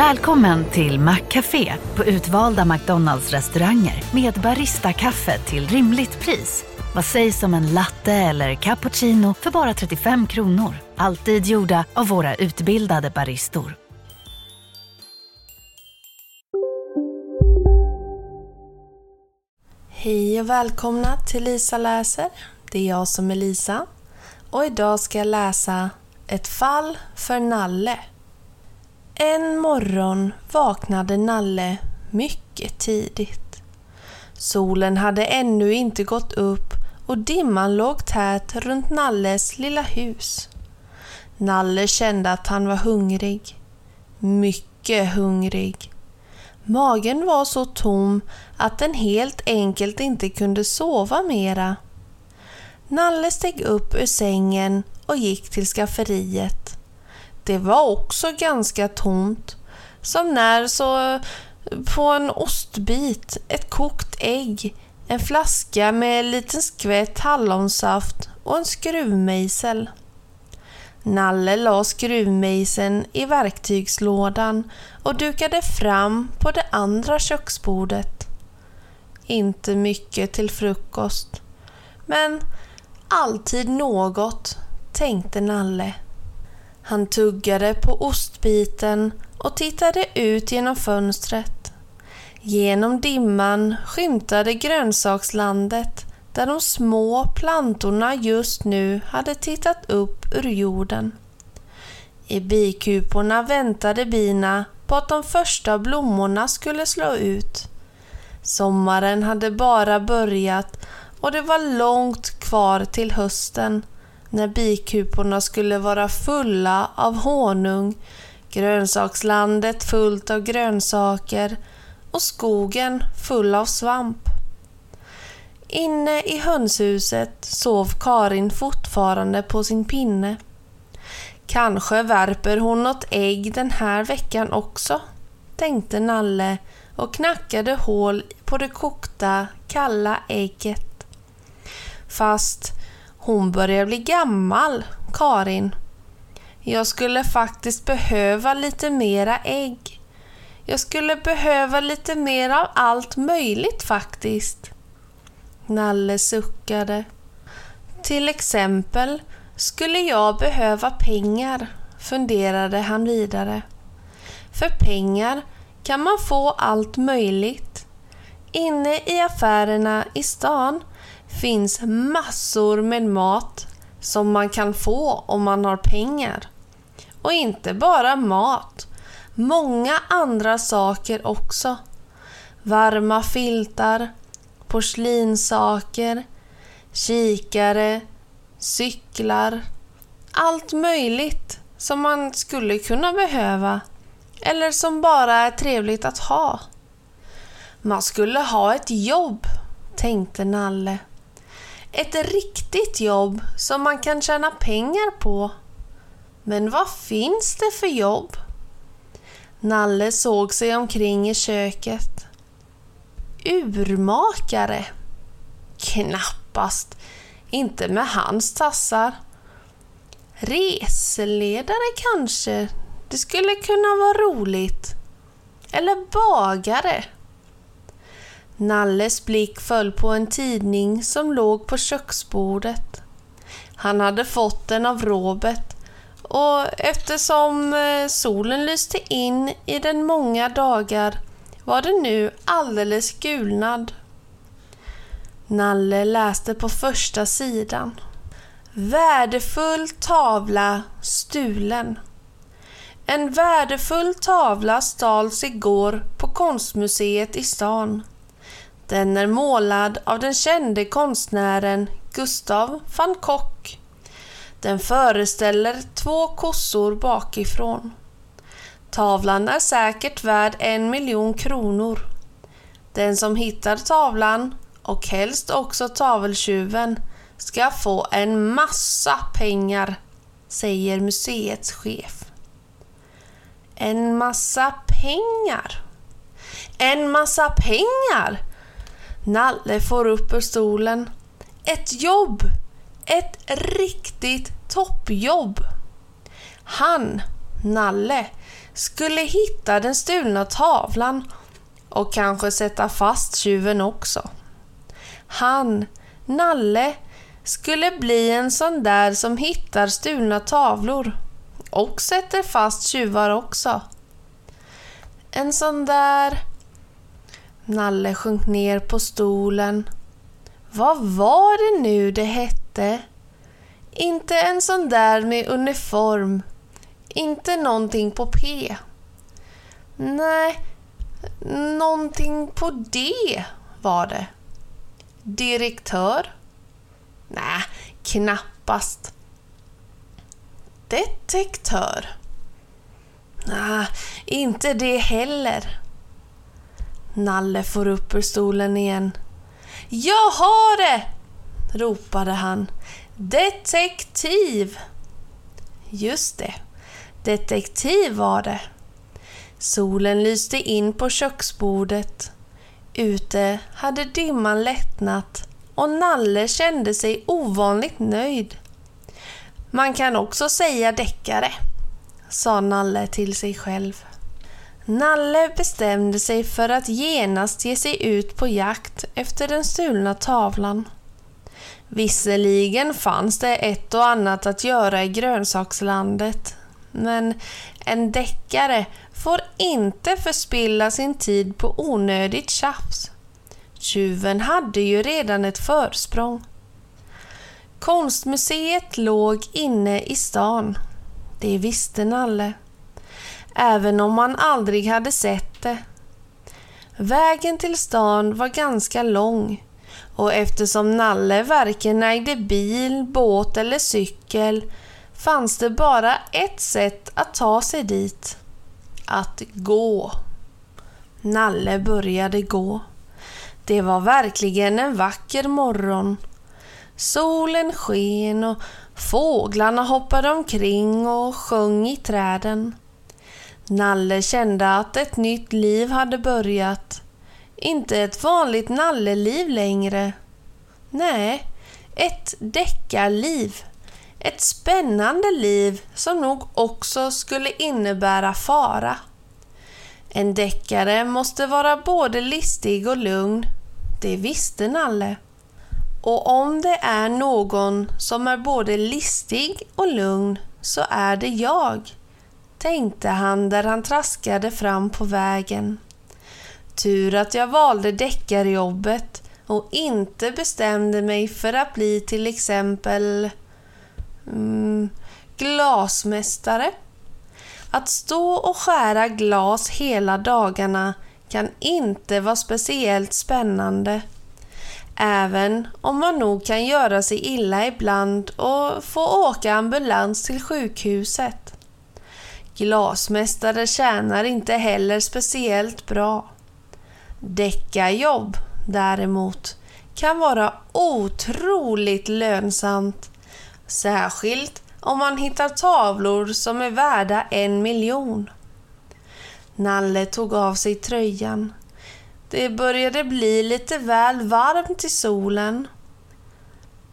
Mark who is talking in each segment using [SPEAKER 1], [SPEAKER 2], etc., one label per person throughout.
[SPEAKER 1] Välkommen till Maccafé på utvalda McDonalds restauranger med Baristakaffe till rimligt pris. Vad sägs om en latte eller cappuccino för bara 35 kronor? Alltid gjorda av våra utbildade baristor.
[SPEAKER 2] Hej och välkomna till Lisa läser. Det är jag som är Lisa. Och idag ska jag läsa Ett fall för Nalle. En morgon vaknade Nalle mycket tidigt. Solen hade ännu inte gått upp och dimman låg tät runt Nalles lilla hus. Nalle kände att han var hungrig. Mycket hungrig. Magen var så tom att den helt enkelt inte kunde sova mera. Nalle steg upp ur sängen och gick till skafferiet. Det var också ganska tomt, som när så på en ostbit, ett kokt ägg, en flaska med en liten skvätt hallonsaft och en skruvmejsel. Nalle la skruvmejseln i verktygslådan och dukade fram på det andra köksbordet. Inte mycket till frukost, men alltid något, tänkte Nalle. Han tuggade på ostbiten och tittade ut genom fönstret. Genom dimman skymtade grönsakslandet där de små plantorna just nu hade tittat upp ur jorden. I bikuporna väntade bina på att de första blommorna skulle slå ut. Sommaren hade bara börjat och det var långt kvar till hösten när bikuporna skulle vara fulla av honung, grönsakslandet fullt av grönsaker och skogen full av svamp. Inne i hönshuset sov Karin fortfarande på sin pinne. Kanske värper hon något ägg den här veckan också, tänkte Nalle och knackade hål på det kokta, kalla ägget. Fast hon börjar bli gammal, Karin. Jag skulle faktiskt behöva lite mera ägg. Jag skulle behöva lite mer av allt möjligt faktiskt. Nalle suckade. Till exempel skulle jag behöva pengar, funderade han vidare. För pengar kan man få allt möjligt. Inne i affärerna i stan finns massor med mat som man kan få om man har pengar. Och inte bara mat, många andra saker också. Varma filtar, porslinssaker, kikare, cyklar. Allt möjligt som man skulle kunna behöva eller som bara är trevligt att ha. Man skulle ha ett jobb, tänkte Nalle. Ett riktigt jobb som man kan tjäna pengar på. Men vad finns det för jobb? Nalle såg sig omkring i köket. Urmakare? Knappast. Inte med hans tassar. Reseledare kanske? Det skulle kunna vara roligt. Eller bagare? Nalles blick föll på en tidning som låg på köksbordet. Han hade fått den av Robert och eftersom eh, solen lyste in i den många dagar var den nu alldeles gulnad. Nalle läste på första sidan. Värdefull tavla stulen. En värdefull tavla stals igår på konstmuseet i stan. Den är målad av den kände konstnären Gustav van Kock. Den föreställer två kossor bakifrån. Tavlan är säkert värd en miljon kronor. Den som hittar tavlan, och helst också taveltjuven, ska få en massa pengar, säger museets chef. En massa pengar? En massa pengar! Nalle får upp ur stolen. Ett jobb! Ett riktigt toppjobb! Han, Nalle skulle hitta den stulna tavlan och kanske sätta fast tjuven också. Han, Nalle, skulle bli en sån där som hittar stulna tavlor och sätter fast tjuvar också. En sån där... Nalle sjönk ner på stolen. Vad var det nu det hette? Inte en sån där med uniform. Inte någonting på P. Nej, någonting på D var det. Direktör? Nej, knappast. Detektör? Nej, inte det heller. Nalle får upp ur stolen igen. Jag har det! ropade han. Detektiv! Just det, detektiv var det. Solen lyste in på köksbordet. Ute hade dimman lättnat och Nalle kände sig ovanligt nöjd. Man kan också säga deckare, sa Nalle till sig själv. Nalle bestämde sig för att genast ge sig ut på jakt efter den stulna tavlan. Visserligen fanns det ett och annat att göra i grönsakslandet, men en deckare får inte förspilla sin tid på onödigt tjafs. Tjuven hade ju redan ett försprång. Konstmuseet låg inne i stan. Det visste Nalle. Även om han aldrig hade sett det. Vägen till stan var ganska lång och eftersom Nalle varken ägde bil, båt eller cykel fanns det bara ett sätt att ta sig dit. Att gå. Nalle började gå. Det var verkligen en vacker morgon. Solen sken och fåglarna hoppade omkring och sjöng i träden. Nalle kände att ett nytt liv hade börjat. Inte ett vanligt Nalle-liv längre. Nej, ett deckarliv. Ett spännande liv som nog också skulle innebära fara. En deckare måste vara både listig och lugn. Det visste Nalle. Och om det är någon som är både listig och lugn så är det jag, tänkte han där han traskade fram på vägen. Tur att jag valde deckarjobbet och inte bestämde mig för att bli till exempel mm, glasmästare. Att stå och skära glas hela dagarna kan inte vara speciellt spännande. Även om man nog kan göra sig illa ibland och få åka ambulans till sjukhuset. Glasmästare tjänar inte heller speciellt bra. Deckarjobb däremot kan vara otroligt lönsamt. Särskilt om man hittar tavlor som är värda en miljon. Nalle tog av sig tröjan. Det började bli lite väl varmt i solen.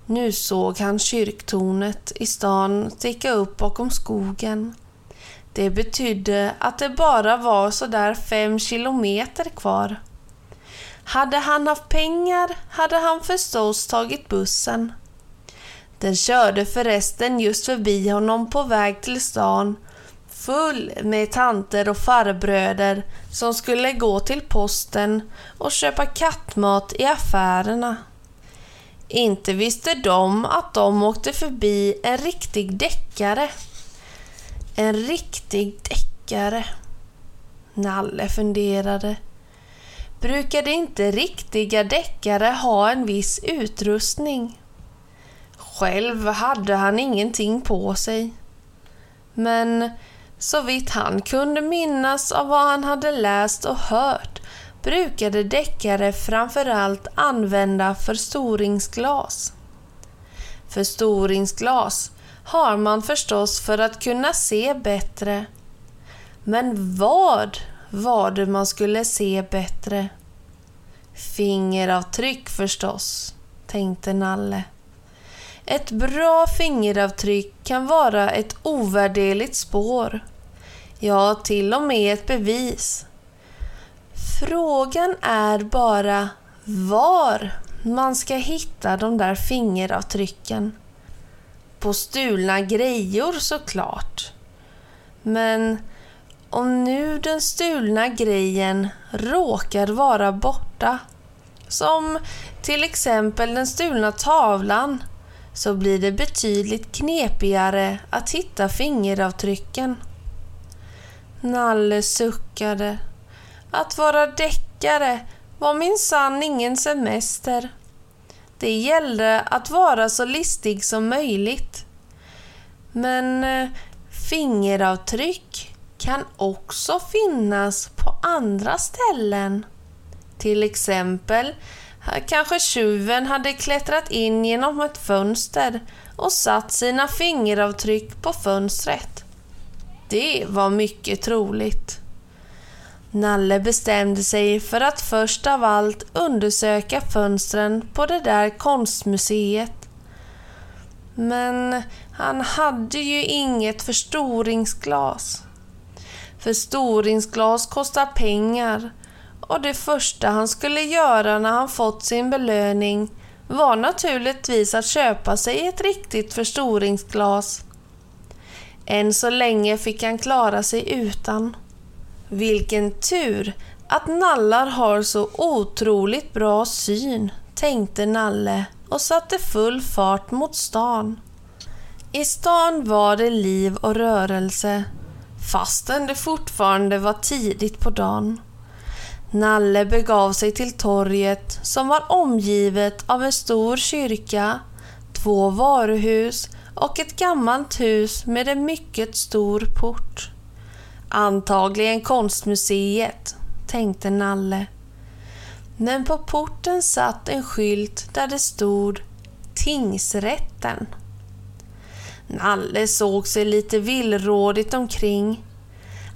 [SPEAKER 2] Nu såg han kyrktornet i stan sticka upp bakom skogen. Det betydde att det bara var sådär fem kilometer kvar. Hade han haft pengar hade han förstås tagit bussen. Den körde förresten just förbi honom på väg till stan full med tanter och farbröder som skulle gå till posten och köpa kattmat i affärerna. Inte visste de att de åkte förbi en riktig deckare. En riktig deckare. Nalle funderade. Brukade inte riktiga deckare ha en viss utrustning? Själv hade han ingenting på sig. Men så vitt han kunde minnas av vad han hade läst och hört brukade deckare framförallt använda förstoringsglas. Förstoringsglas har man förstås för att kunna se bättre. Men vad var det man skulle se bättre? Fingeravtryck förstås, tänkte Nalle. Ett bra fingeravtryck kan vara ett ovärderligt spår. Ja, till och med ett bevis. Frågan är bara var man ska hitta de där fingeravtrycken. På stulna grejor såklart. Men om nu den stulna grejen råkar vara borta, som till exempel den stulna tavlan, så blir det betydligt knepigare att hitta fingeravtrycken. Nalle suckade. Att vara deckare var minsann ingen semester. Det gällde att vara så listig som möjligt. Men eh, fingeravtryck kan också finnas på andra ställen. Till exempel kanske tjuven hade klättrat in genom ett fönster och satt sina fingeravtryck på fönstret. Det var mycket troligt. Nalle bestämde sig för att först av allt undersöka fönstren på det där konstmuseet. Men han hade ju inget förstoringsglas. Förstoringsglas kostar pengar och det första han skulle göra när han fått sin belöning var naturligtvis att köpa sig ett riktigt förstoringsglas. Än så länge fick han klara sig utan. Vilken tur att nallar har så otroligt bra syn, tänkte Nalle och satte full fart mot stan. I stan var det liv och rörelse, fastän det fortfarande var tidigt på dagen. Nalle begav sig till torget som var omgivet av en stor kyrka, två varuhus och ett gammalt hus med en mycket stor port. Antagligen konstmuseet, tänkte Nalle. Men på porten satt en skylt där det stod Tingsrätten. Nalle såg sig lite villrådigt omkring.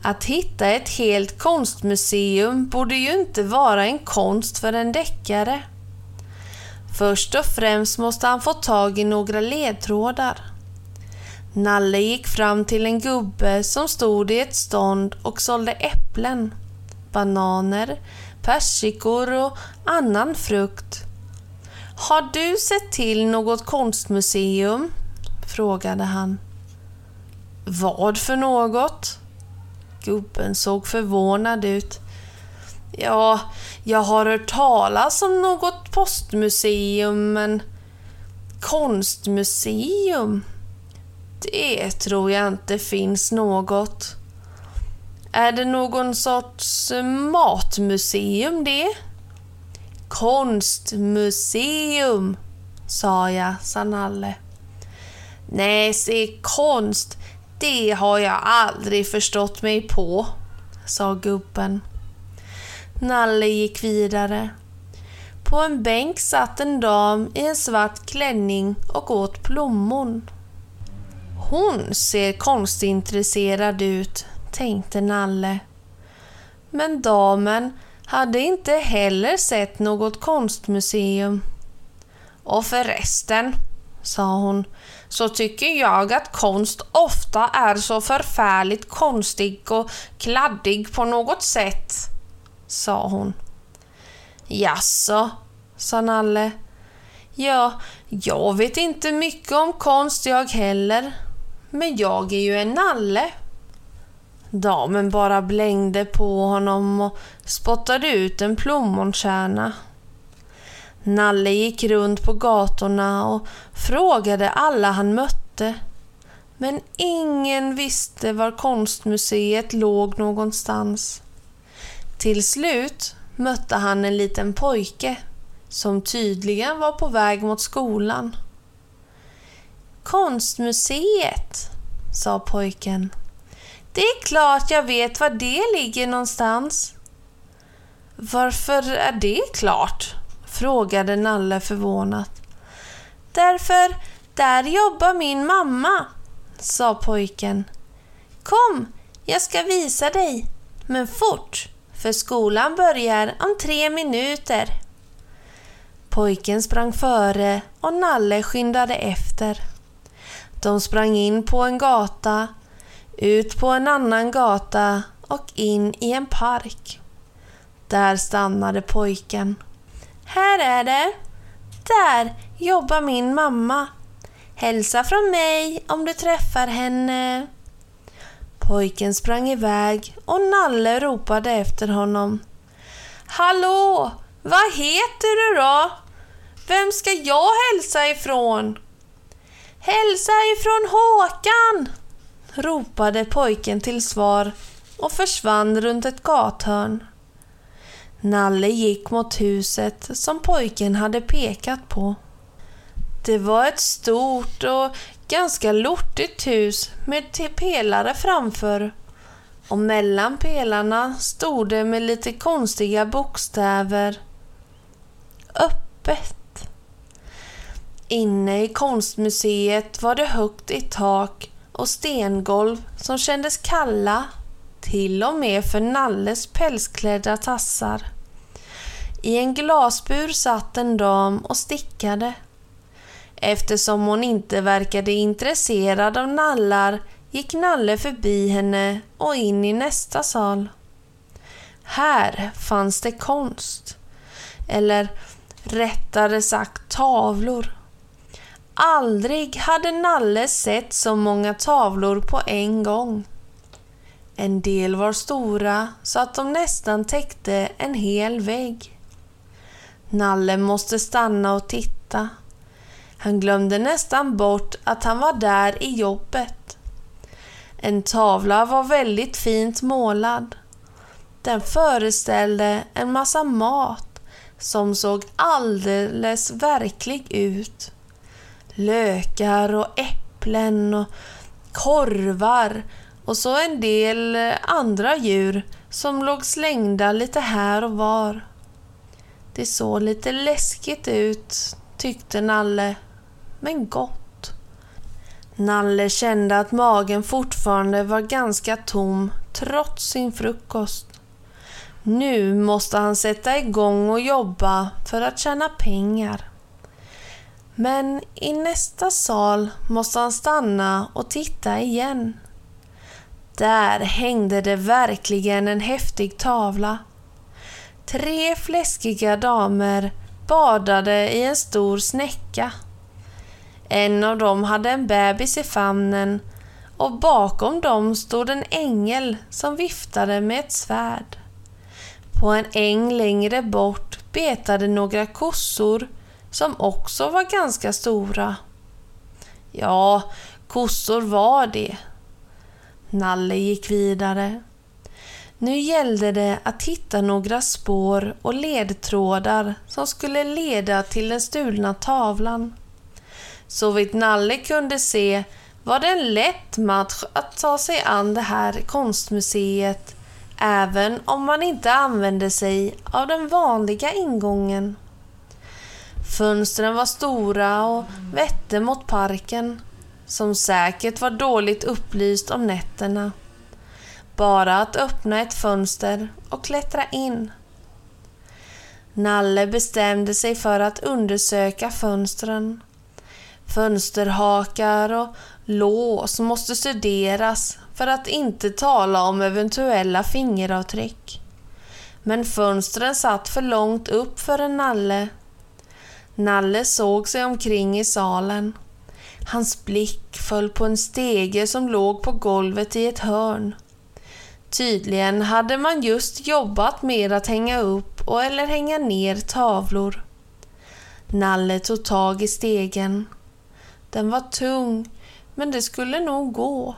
[SPEAKER 2] Att hitta ett helt konstmuseum borde ju inte vara en konst för en deckare. Först och främst måste han få tag i några ledtrådar. Nalle gick fram till en gubbe som stod i ett stånd och sålde äpplen, bananer, persikor och annan frukt. Har du sett till något konstmuseum? frågade han. Vad för något? Gubben såg förvånad ut. Ja, jag har hört talas om något postmuseum, men konstmuseum? Det tror jag inte finns något. Är det någon sorts matmuseum det? Konstmuseum, sa jag, sa Nalle. Nej, se konst, det har jag aldrig förstått mig på, sa gubben. Nalle gick vidare. På en bänk satt en dam i en svart klänning och åt plommon. Hon ser konstintresserad ut, tänkte Nalle. Men damen hade inte heller sett något konstmuseum. Och förresten, sa hon, så tycker jag att konst ofta är så förfärligt konstig och kladdig på något sätt, sa hon. Jaså, sa Nalle. Ja, jag vet inte mycket om konst jag heller, men jag är ju en nalle. Damen bara blängde på honom och spottade ut en plommonkärna. Nalle gick runt på gatorna och frågade alla han mötte. Men ingen visste var konstmuseet låg någonstans. Till slut mötte han en liten pojke som tydligen var på väg mot skolan. Konstmuseet, sa pojken. Det är klart jag vet var det ligger någonstans. Varför är det klart? frågade Nalle förvånat. Därför, där jobbar min mamma, sa pojken. Kom, jag ska visa dig, men fort, för skolan börjar om tre minuter. Pojken sprang före och Nalle skyndade efter. De sprang in på en gata. ut på en annan gata och in i en park. Där stannade pojken. Här är det. Där jobbar min mamma. Hälsa från mig om du träffar henne. Pojken sprang iväg och Nalle ropade efter honom. Hallå! Vad heter du då? Vem ska jag hälsa ifrån? Hälsa ifrån Håkan! ropade pojken till svar och försvann runt ett gathörn. Nalle gick mot huset som pojken hade pekat på. Det var ett stort och ganska lortigt hus med pelare framför och mellan pelarna stod det med lite konstiga bokstäver Öppet. Inne i konstmuseet var det högt i tak och stengolv som kändes kalla till och med för Nalles pälsklädda tassar. I en glasbur satt en dam och stickade. Eftersom hon inte verkade intresserad av nallar gick Nalle förbi henne och in i nästa sal. Här fanns det konst. Eller rättare sagt tavlor. Aldrig hade Nalle sett så många tavlor på en gång. En del var stora så att de nästan täckte en hel vägg. Nalle måste stanna och titta. Han glömde nästan bort att han var där i jobbet. En tavla var väldigt fint målad. Den föreställde en massa mat som såg alldeles verklig ut. Lökar och äpplen och korvar och så en del andra djur som låg slängda lite här och var. Det såg lite läskigt ut, tyckte Nalle, men gott. Nalle kände att magen fortfarande var ganska tom trots sin frukost. Nu måste han sätta igång och jobba för att tjäna pengar. Men i nästa sal måste han stanna och titta igen. Där hängde det verkligen en häftig tavla. Tre fläskiga damer badade i en stor snäcka. En av dem hade en bebis i famnen och bakom dem stod en ängel som viftade med ett svärd. På en äng längre bort betade några kossor som också var ganska stora. Ja, kossor var det. Nalle gick vidare. Nu gällde det att hitta några spår och ledtrådar som skulle leda till den stulna tavlan. Så vitt Nalle kunde se var det en lätt match att ta sig an det här konstmuseet även om man inte använde sig av den vanliga ingången. Fönstren var stora och vette mot parken, som säkert var dåligt upplyst om nätterna. Bara att öppna ett fönster och klättra in. Nalle bestämde sig för att undersöka fönstren. Fönsterhakar och lås måste studeras för att inte tala om eventuella fingeravtryck. Men fönstren satt för långt upp för en Nalle. Nalle såg sig omkring i salen. Hans blick föll på en stege som låg på golvet i ett hörn. Tydligen hade man just jobbat med att hänga upp och eller hänga ner tavlor. Nalle tog tag i stegen. Den var tung, men det skulle nog gå.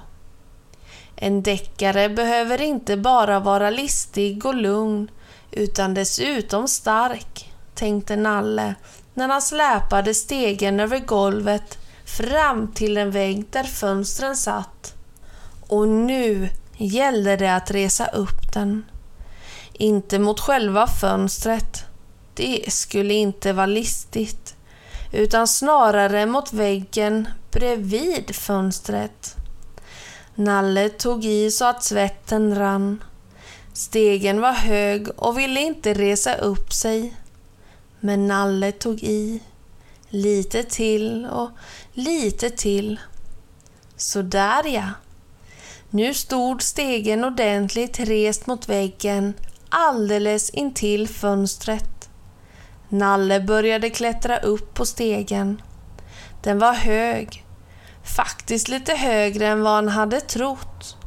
[SPEAKER 2] En deckare behöver inte bara vara listig och lugn utan dessutom stark, tänkte Nalle när han släpade stegen över golvet fram till en vägg där fönstren satt. Och nu gällde det att resa upp den. Inte mot själva fönstret. Det skulle inte vara listigt. Utan snarare mot väggen bredvid fönstret. Nalle tog i så att svetten rann. Stegen var hög och ville inte resa upp sig. Men Nalle tog i. Lite till och lite till. Så där ja. Nu stod stegen ordentligt rest mot väggen alldeles intill fönstret. Nalle började klättra upp på stegen. Den var hög, faktiskt lite högre än vad han hade trott.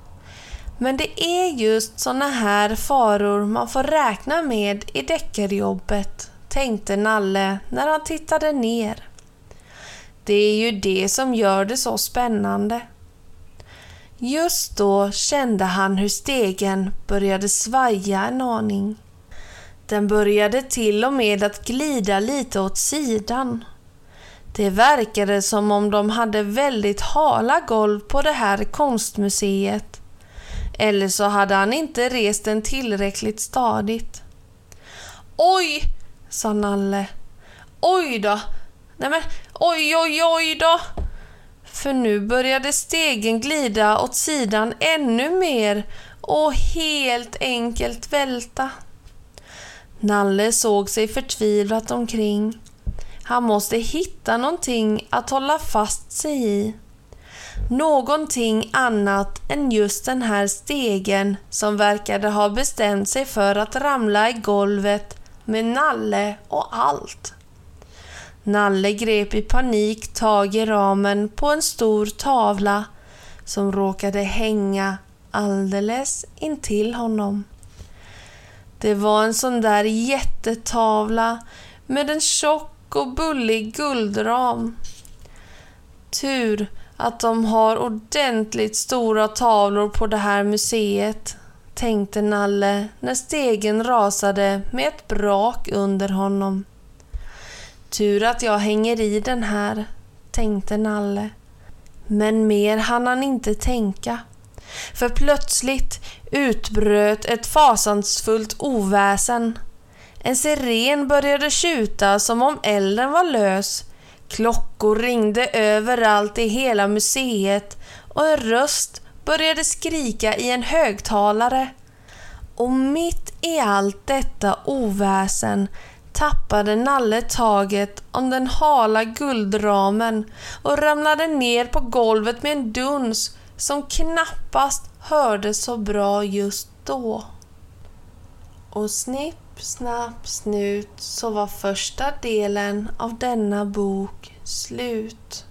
[SPEAKER 2] Men det är just sådana här faror man får räkna med i deckarjobbet, tänkte Nalle när han tittade ner. Det är ju det som gör det så spännande. Just då kände han hur stegen började svaja en aning. Den började till och med att glida lite åt sidan. Det verkade som om de hade väldigt hala golv på det här konstmuseet. Eller så hade han inte rest den tillräckligt stadigt. Oj, sa Nalle. Oj då. Nej men, oj, oj, oj då. För nu började stegen glida åt sidan ännu mer och helt enkelt välta. Nalle såg sig förtvivlat omkring. Han måste hitta någonting att hålla fast sig i. Någonting annat än just den här stegen som verkade ha bestämt sig för att ramla i golvet med Nalle och allt. Nalle grep i panik tag i ramen på en stor tavla som råkade hänga alldeles intill honom. Det var en sån där jättetavla med en tjock och bullig guldram. Tur att de har ordentligt stora tavlor på det här museet, tänkte Nalle när stegen rasade med ett brak under honom. Tur att jag hänger i den här, tänkte Nalle. Men mer hann han inte tänka. För plötsligt utbröt ett fasansfullt oväsen. En siren började tjuta som om elden var lös. Klockor ringde överallt i hela museet och en röst började skrika i en högtalare. Och mitt i allt detta oväsen tappade Nalle taget om den hala guldramen och ramlade ner på golvet med en duns som knappast hördes så bra just då. Och snipp, snapp, snut så var första delen av denna bok slut.